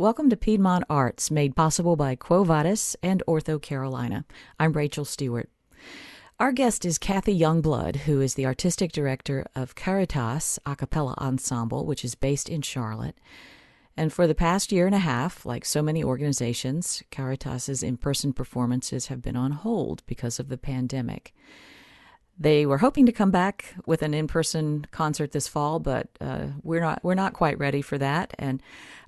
Welcome to Piedmont Arts, made possible by Quo Vadis and Ortho Carolina. I'm Rachel Stewart. Our guest is Kathy Youngblood, who is the artistic director of Caritas a cappella ensemble, which is based in Charlotte. And for the past year and a half, like so many organizations, Caritas's in person performances have been on hold because of the pandemic. They were hoping to come back with an in-person concert this fall, but uh, we're not we're not quite ready for that. And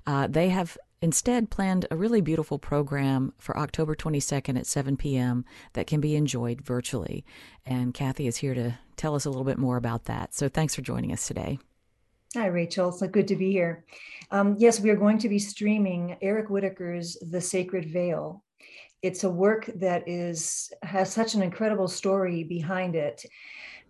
uh, they have instead planned a really beautiful program for October 22nd at 7 p.m. that can be enjoyed virtually. And Kathy is here to tell us a little bit more about that. So thanks for joining us today. Hi, Rachel. So good to be here. Um, yes, we are going to be streaming Eric Whitacre's The Sacred Veil it's a work that is has such an incredible story behind it.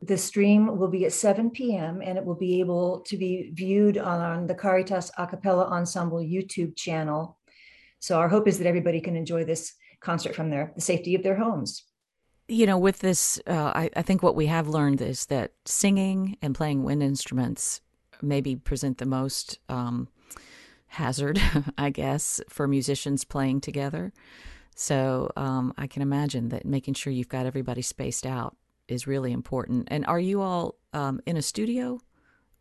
The stream will be at 7 p.m. and it will be able to be viewed on the Caritas a cappella ensemble YouTube channel. So our hope is that everybody can enjoy this concert from their the safety of their homes. You know, with this, uh, I, I think what we have learned is that singing and playing wind instruments maybe present the most um, hazard, I guess, for musicians playing together. So um, I can imagine that making sure you've got everybody spaced out is really important. And are you all um, in a studio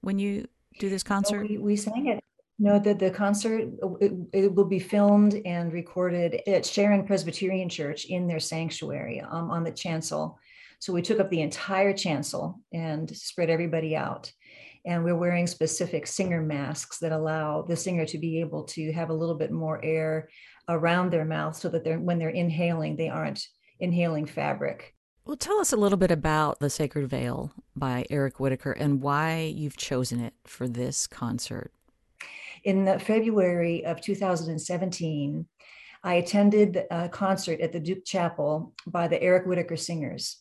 when you do this concert? No, we, we sang it. No, the, the concert, it, it, will be filmed and recorded at Sharon Presbyterian Church in their sanctuary um, on the chancel. So we took up the entire chancel and spread everybody out. And we're wearing specific singer masks that allow the singer to be able to have a little bit more air around their mouth so that they're when they're inhaling they aren't inhaling fabric. Well tell us a little bit about the sacred veil by eric whitacre and why you've chosen it for this concert. In february of 2017 i attended a concert at the duke chapel by the eric whitacre singers.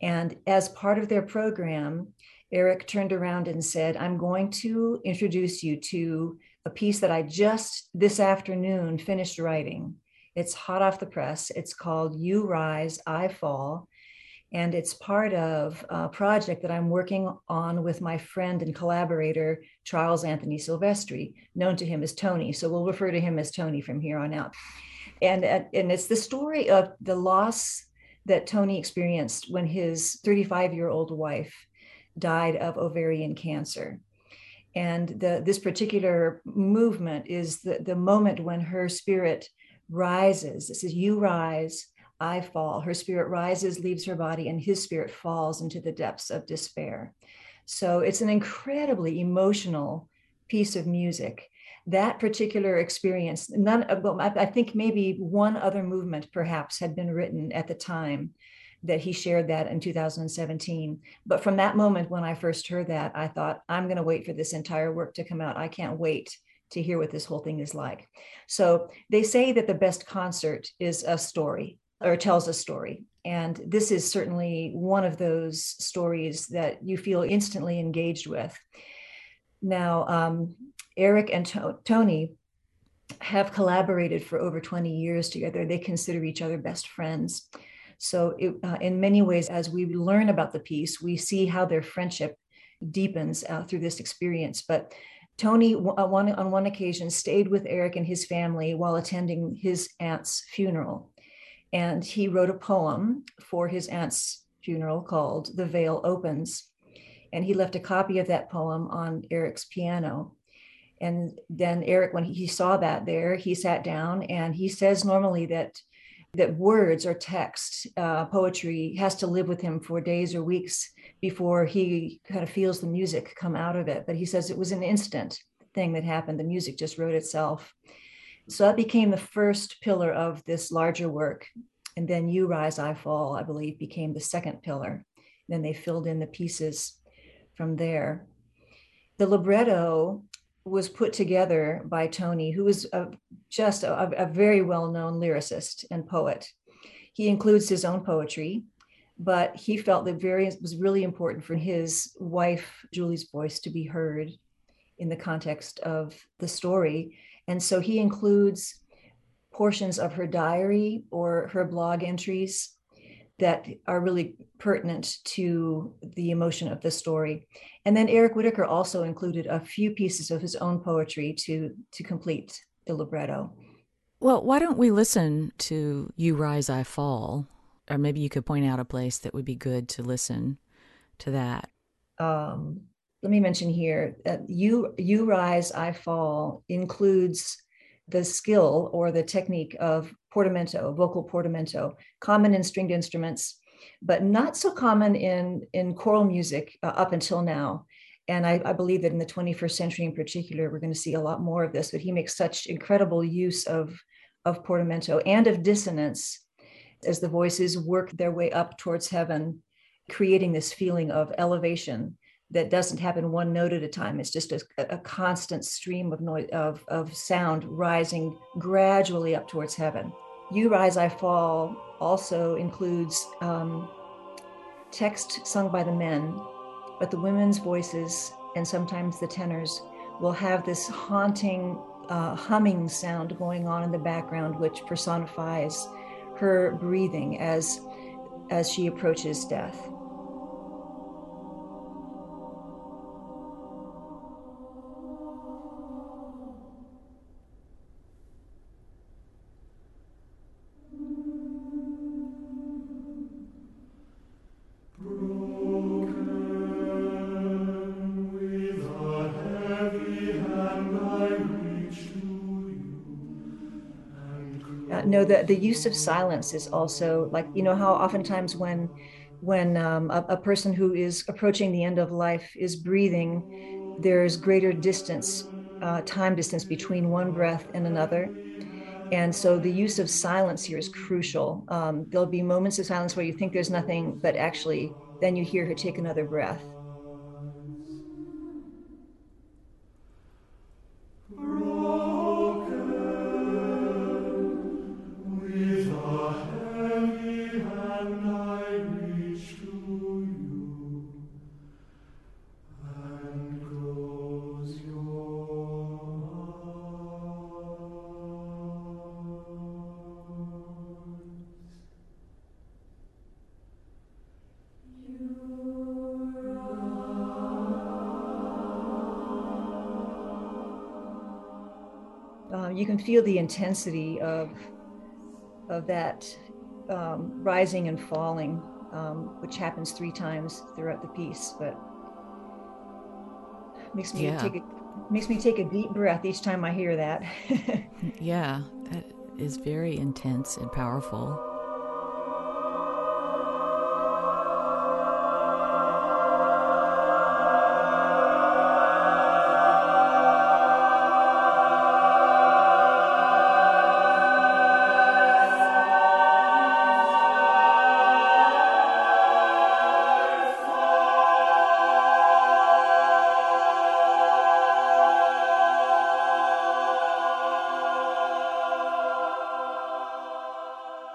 And as part of their program eric turned around and said i'm going to introduce you to a piece that I just this afternoon finished writing. It's hot off the press. It's called You Rise, I Fall. And it's part of a project that I'm working on with my friend and collaborator, Charles Anthony Silvestri, known to him as Tony. So we'll refer to him as Tony from here on out. And, uh, and it's the story of the loss that Tony experienced when his 35 year old wife died of ovarian cancer and the, this particular movement is the, the moment when her spirit rises. It says, You rise, I fall. Her spirit rises, leaves her body, and his spirit falls into the depths of despair. So it's an incredibly emotional piece of music. That particular experience, none of, I think maybe one other movement perhaps had been written at the time that he shared that in 2017. But from that moment when I first heard that, I thought, I'm going to wait for this entire work to come out. I can't wait to hear what this whole thing is like. So they say that the best concert is a story or tells a story. And this is certainly one of those stories that you feel instantly engaged with. Now, um, Eric and to- Tony have collaborated for over 20 years together. They consider each other best friends. So, it, uh, in many ways, as we learn about the piece, we see how their friendship deepens uh, through this experience. But Tony, uh, one, on one occasion, stayed with Eric and his family while attending his aunt's funeral. And he wrote a poem for his aunt's funeral called The Veil Opens. And he left a copy of that poem on Eric's piano. And then Eric, when he saw that there, he sat down and he says normally that that words or text, uh, poetry has to live with him for days or weeks before he kind of feels the music come out of it. But he says it was an instant thing that happened. The music just wrote itself. So that became the first pillar of this larger work. And then You Rise, I Fall, I believe, became the second pillar. Then they filled in the pieces from there. The libretto was put together by Tony, who is a, just a, a very well known lyricist and poet. He includes his own poetry, but he felt that very it was really important for his wife Julie's voice to be heard in the context of the story, and so he includes portions of her diary or her blog entries that are really pertinent to the emotion of the story. And then Eric Whitacre also included a few pieces of his own poetry to, to complete the libretto. Well, why don't we listen to You Rise, I Fall? Or maybe you could point out a place that would be good to listen to that. Um, let me mention here that You, you Rise, I Fall includes the skill or the technique of portamento, vocal portamento, common in stringed instruments, but not so common in, in choral music uh, up until now. And I, I, believe that in the 21st century in particular, we're going to see a lot more of this, but he makes such incredible use of, of portamento and of dissonance as the voices work their way up towards heaven, creating this feeling of elevation that doesn't happen one note at a time. It's just a, a constant stream of noise of, of sound rising gradually up towards heaven. You Rise, I Fall also includes um, text sung by the men, but the women's voices and sometimes the tenors will have this haunting uh, humming sound going on in the background, which personifies her breathing as as she approaches death. Know the, the use of silence is also like you know how oftentimes when when um, a, a, person who is approaching the end of life is breathing there's greater distance uh, time distance between one breath and another. And so the use of silence here is crucial. Um, there'll be moments of silence where you think there's nothing but actually then you hear her take another breath can feel the intensity of of that um, rising and falling, um, which happens three times throughout the piece. But makes me yeah. take a makes me take a deep breath each time I hear that. yeah, that is very intense and powerful.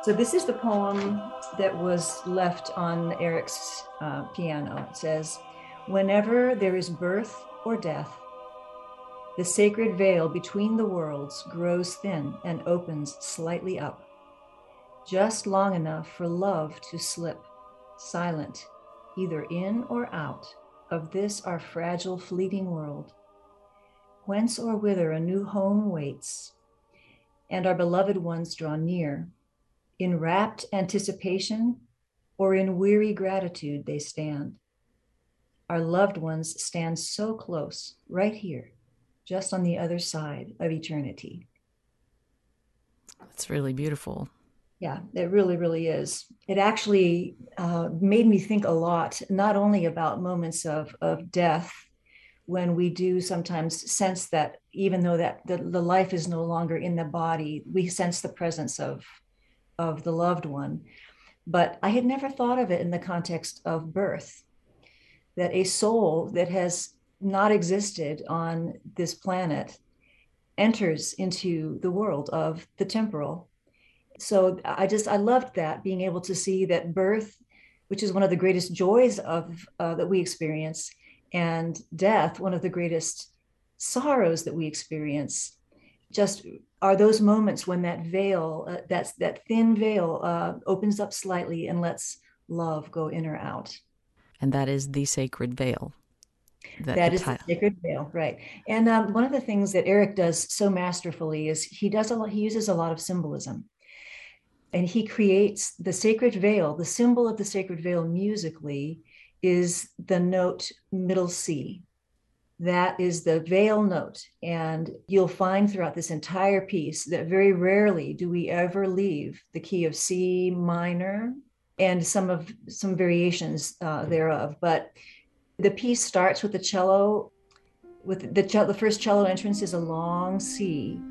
So this is the poem that was left on Eric's uh, piano. It says, Whenever there is birth or death, the sacred veil between the worlds grows thin and opens slightly up, just long enough for love to slip, silent, either in or out of this our fragile, fleeting world, whence or whither a new home waits, and our beloved ones draw near in rapt anticipation or in weary gratitude they stand. Our loved ones stand so close, right here, just on the other side of eternity. It's really beautiful. Yeah, it really, really is. It actually uh, made me think a lot, not only about moments of, of death when we do sometimes sense that even though that the, the life is no longer in the body, we sense the presence of of the loved one. But I had never thought of it in the context of birth, that a soul that has not existed on this planet enters into the world of the temporal. So I just, I loved that, being able to see that birth, which is one of the greatest joys of uh, that we experience, and death, one of the greatest sorrows that we experience, just are those moments when that veil, uh, that's that thin veil, uh, opens up slightly and lets love go in or out. And that is the sacred veil. that, that the is the sacred veil, right? And um, one of the things that Eric does so masterfully is he does a lot. He uses a lot of symbolism, and he creates the sacred veil. The symbol of the sacred veil musically is the note middle C. That is the veil note, and you'll find throughout this entire piece that very rarely do we ever leave the key of C minor and some of some variations uh, thereof, but the piece starts with the cello with the cello, the first cello entrance is a long C.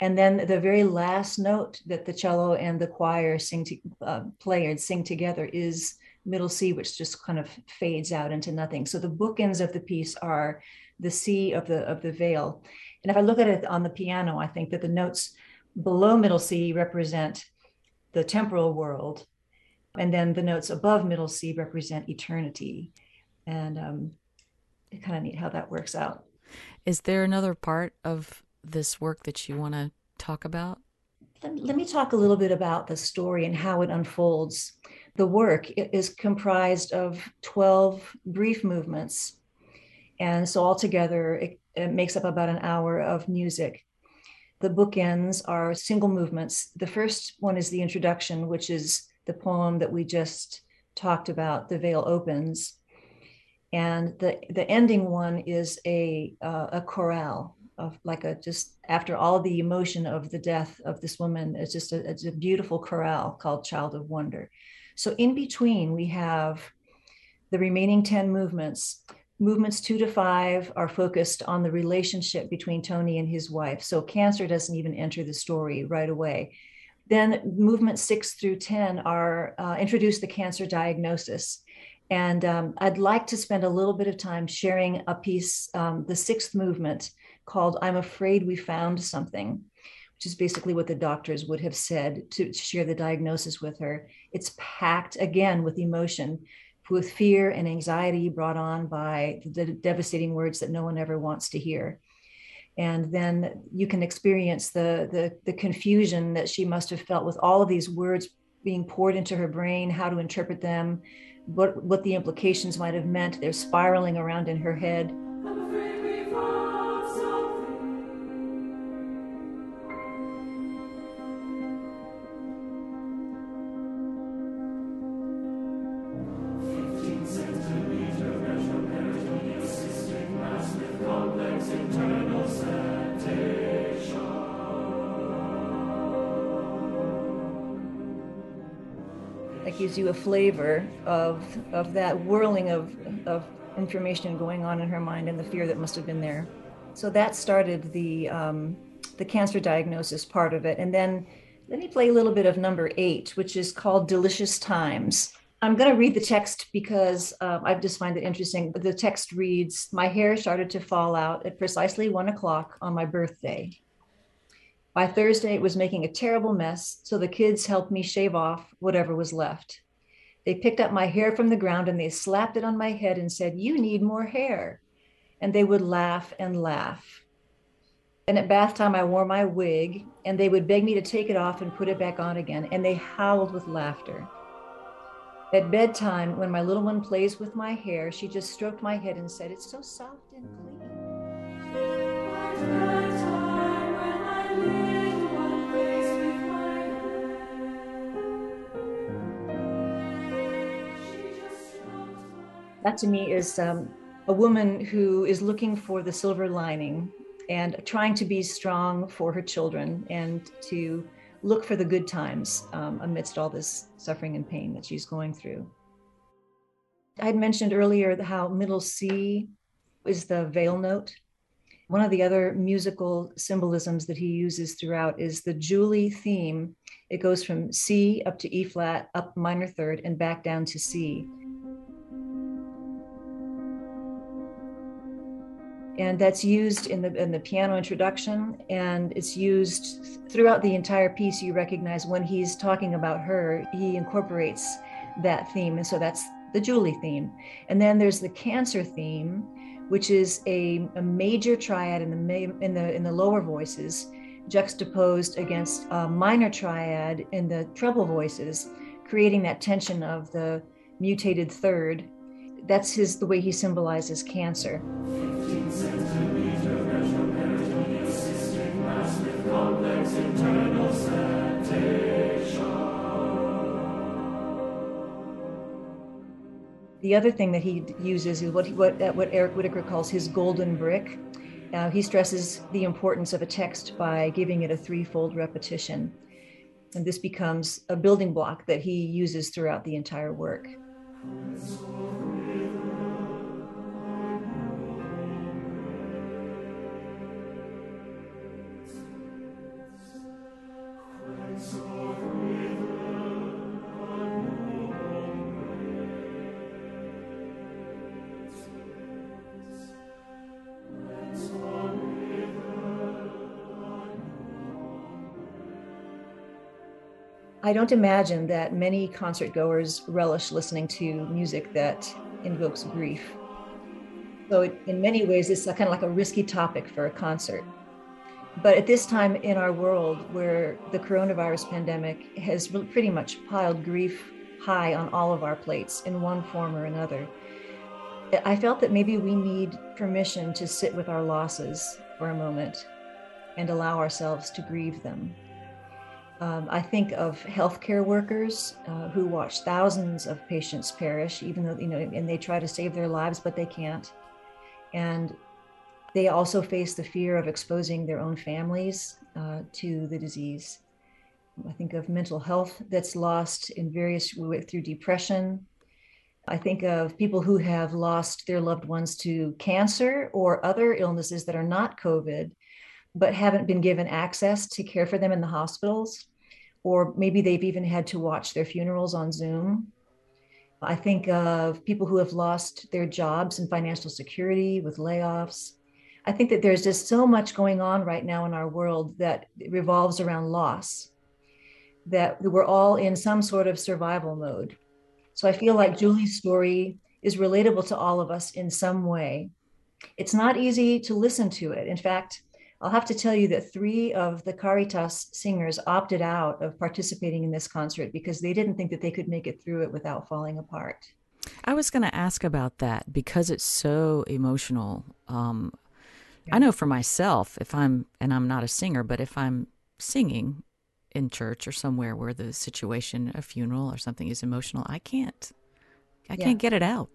And then the very last note that the cello and the choir sing to uh, play and sing together is middle C, which just kind of fades out into nothing. So the bookends of the piece are the C of the of the veil. And if I look at it on the piano, I think that the notes below middle C represent the temporal world, and then the notes above middle C represent eternity. And um, kind of neat how that works out. Is there another part of this work that you want to talk about? Let me talk a little bit about the story and how it unfolds. The work is comprised of 12 brief movements. And so altogether, it, it makes up about an hour of music. The bookends are single movements. The first one is the introduction, which is the poem that we just talked about, The Veil Opens. And the, the ending one is a, uh, a chorale, of like a just after all the emotion of the death of this woman it's just a, it's a beautiful chorale called child of wonder. So in between we have the remaining 10 movements. Movements two to five are focused on the relationship between tony and his wife. So cancer doesn't even enter the story right away. Then movement six through 10 are uh, introduce the cancer diagnosis. And um, I'd like to spend a little bit of time sharing a piece, um, the sixth movement, called I'm Afraid We Found Something, which is basically what the doctors would have said to, share the diagnosis with her. It's packed again with emotion, with fear and anxiety brought on by the devastating words that no one ever wants to hear. And then you can experience the, the, the confusion that she must have felt with all of these words being poured into her brain, how to interpret them, what, what the implications might have meant. They're spiraling around in her head. Gives you a flavor of of that whirling of of information going on in her mind and the fear that must have been there. So that started the um, the cancer diagnosis part of it, and then let me play a little bit of number eight, which is called "Delicious Times." I'm going to read the text because uh, I just find it interesting. The text reads My hair started to fall out at precisely one o'clock on my birthday. By Thursday, it was making a terrible mess, so the kids helped me shave off whatever was left. They picked up my hair from the ground and they slapped it on my head and said, You need more hair. And they would laugh and laugh. And at bath time, I wore my wig and they would beg me to take it off and put it back on again. And they howled with laughter. At bedtime, when my little one plays with my hair, she just stroked my head and said, It's so soft and clean. That to me is um, a woman who is looking for the silver lining and trying to be strong for her children and to look for the good times um, amidst all this suffering and pain that she's going through. I had mentioned earlier how middle C is the veil note. One of the other musical symbolisms that he uses throughout is the Julie theme. It goes from C up to E flat, up minor third, and back down to C. and that's used in the in the piano introduction and it's used throughout the entire piece you recognize when he's talking about her he incorporates that theme and so that's the julie theme and then there's the cancer theme which is a, a major triad in the in the in the lower voices, juxtaposed against a minor triad in the treble voices, creating that tension of the mutated third. That's his the way he symbolizes cancer. The other thing that he uses is what what uh, what Eric Whitacre calls his golden brick. Uh, he stresses the importance of a text by giving it a threefold repetition, and this becomes a building block that he uses throughout the entire work. I don't imagine that many concert goers relish listening to music that invokes grief. So, it, in many ways, it's kind of like a risky topic for a concert. But at this time in our world, where the coronavirus pandemic has pretty much piled grief high on all of our plates in one form or another, I felt that maybe we need permission to sit with our losses for a moment and allow ourselves to grieve them. Um, I think of healthcare workers uh, who watch thousands of patients perish, even though, you know, and they try to save their lives, but they can't. And they also face the fear of exposing their own families uh, to the disease. I think of mental health that's lost in various through depression. I think of people who have lost their loved ones to cancer or other illnesses that are not COVID, but haven't been given access to care for them in the hospitals or maybe they've even had to watch their funerals on Zoom. I think of people who have lost their jobs and financial security with layoffs. I think that there's just so much going on right now in our world that revolves around loss, that we're all in some sort of survival mode. So I feel like Julie's story is relatable to all of us in some way. It's not easy to listen to it. In fact, I'll have to tell you that three of the Caritas singers opted out of participating in this concert because they didn't think that they could make it through it without falling apart. I was going to ask about that because it's so emotional. Um, yeah. I know for myself, if I'm, and I'm not a singer, but if I'm singing in church or somewhere where the situation, a funeral or something is emotional, I can't, I yeah. can't get it out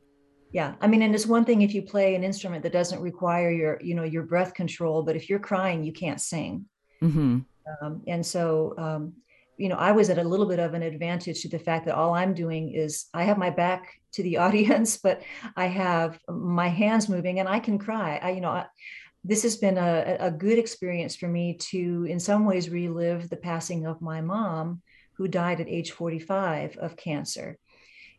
yeah i mean and it's one thing if you play an instrument that doesn't require your you know your breath control but if you're crying you can't sing. Mm-hmm. um, and so um, you know i was at a little bit of an advantage to the fact that all i'm doing is i have my back to the audience but i have my hands moving and i can cry. I you know I, this has been a, a good experience for me to in some ways relive the passing of my mom who died at age 45 of cancer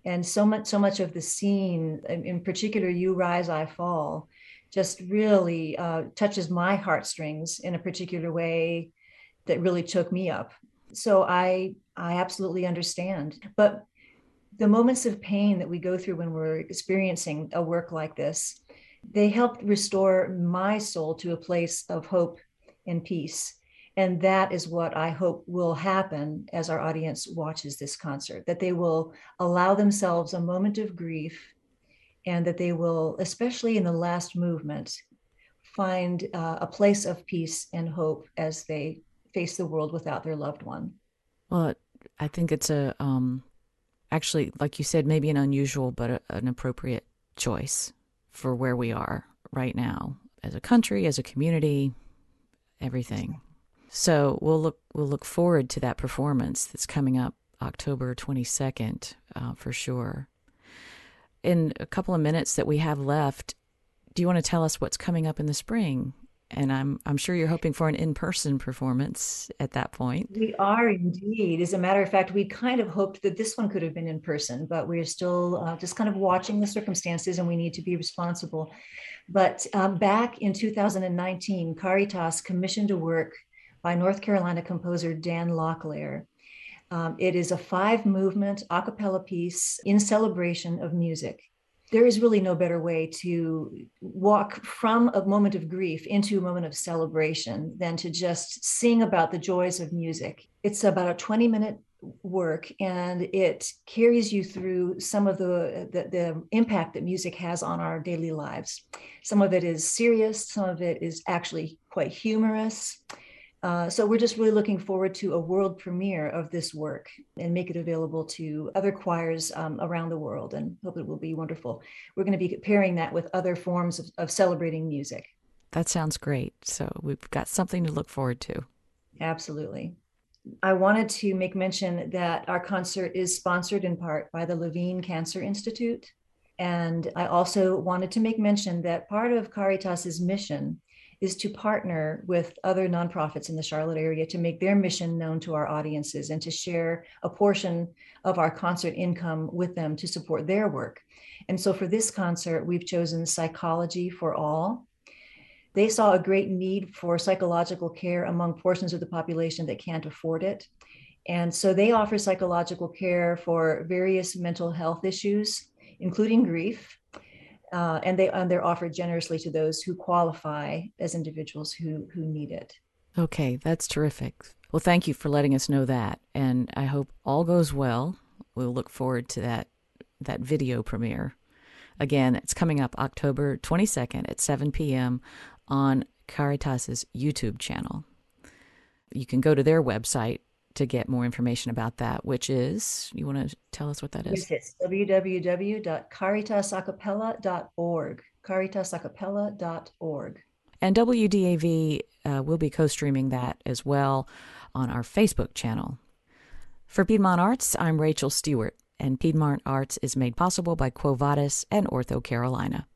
and so much so much of the scene in particular you rise i fall just really uh, touches my heartstrings in a particular way that really took me up. So i i absolutely understand. But the moments of pain that we go through when we're experiencing a work like this they help restore my soul to a place of hope and peace and that is what I hope will happen as our audience watches this concert, that they will allow themselves a moment of grief and that they will, especially in the last movement, find uh, a place of peace and hope as they face the world without their loved one. Well, I think it's a, um, actually, like you said, maybe an unusual but a, an appropriate choice for where we are right now as a country, as a community, everything. So we'll look we'll look forward to that performance that's coming up October 22nd uh, for sure. In a couple of minutes that we have left, do you want to tell us what's coming up in the spring? And I'm I'm sure you're hoping for an in-person performance at that point. We are indeed. As a matter of fact, we kind of hoped that this one could have been in person, but we're still uh, just kind of watching the circumstances, and we need to be responsible. But um, back in 2019, Caritas commissioned a work by North Carolina composer Dan Locklair. Um, it is a five movement a cappella piece in celebration of music. there is really no better way to walk from a moment of grief into a moment of celebration than to just sing about the joys of music. It's about a 20 minute work and it carries you through some of the, the, the impact that music has on our daily lives some of it is serious some of it is actually quite humorous uh, so we're just really looking forward to a world premiere of this work and make it available to other choirs um, around the world and hope it will be wonderful. We're going to be pairing that with other forms of, of celebrating music. That sounds great. So we've got something to look forward to. Absolutely. I wanted to make mention that our concert is sponsored in part by the Levine Cancer Institute. And I also wanted to make mention that part of Caritas's mission is to partner with other nonprofits in the Charlotte area to make their mission known to our audiences and to share a portion of our concert income with them to support their work. And so for this concert, we've chosen Psychology for All they saw a great need for psychological care among portions of the population that can't afford it. And so they offer psychological care for various mental health issues, including grief. Uh, and they and they're offered generously to those who qualify as individuals who who need it. Okay, that's terrific. Well, thank you for letting us know that, and I hope all goes well. We'll look forward to that that video premiere. Again, it's coming up October 22nd at 7 p.m on Caritas's YouTube channel. You can go to their website to get more information about that, which is, you want to tell us what that is? It's www.caritasacapella.org. Caritasacapella.org. And WDAV uh, will be co streaming that as well on our Facebook channel. For Piedmont Arts, I'm Rachel Stewart, and Piedmont Arts is made possible by Quo Vadis and Ortho Carolina.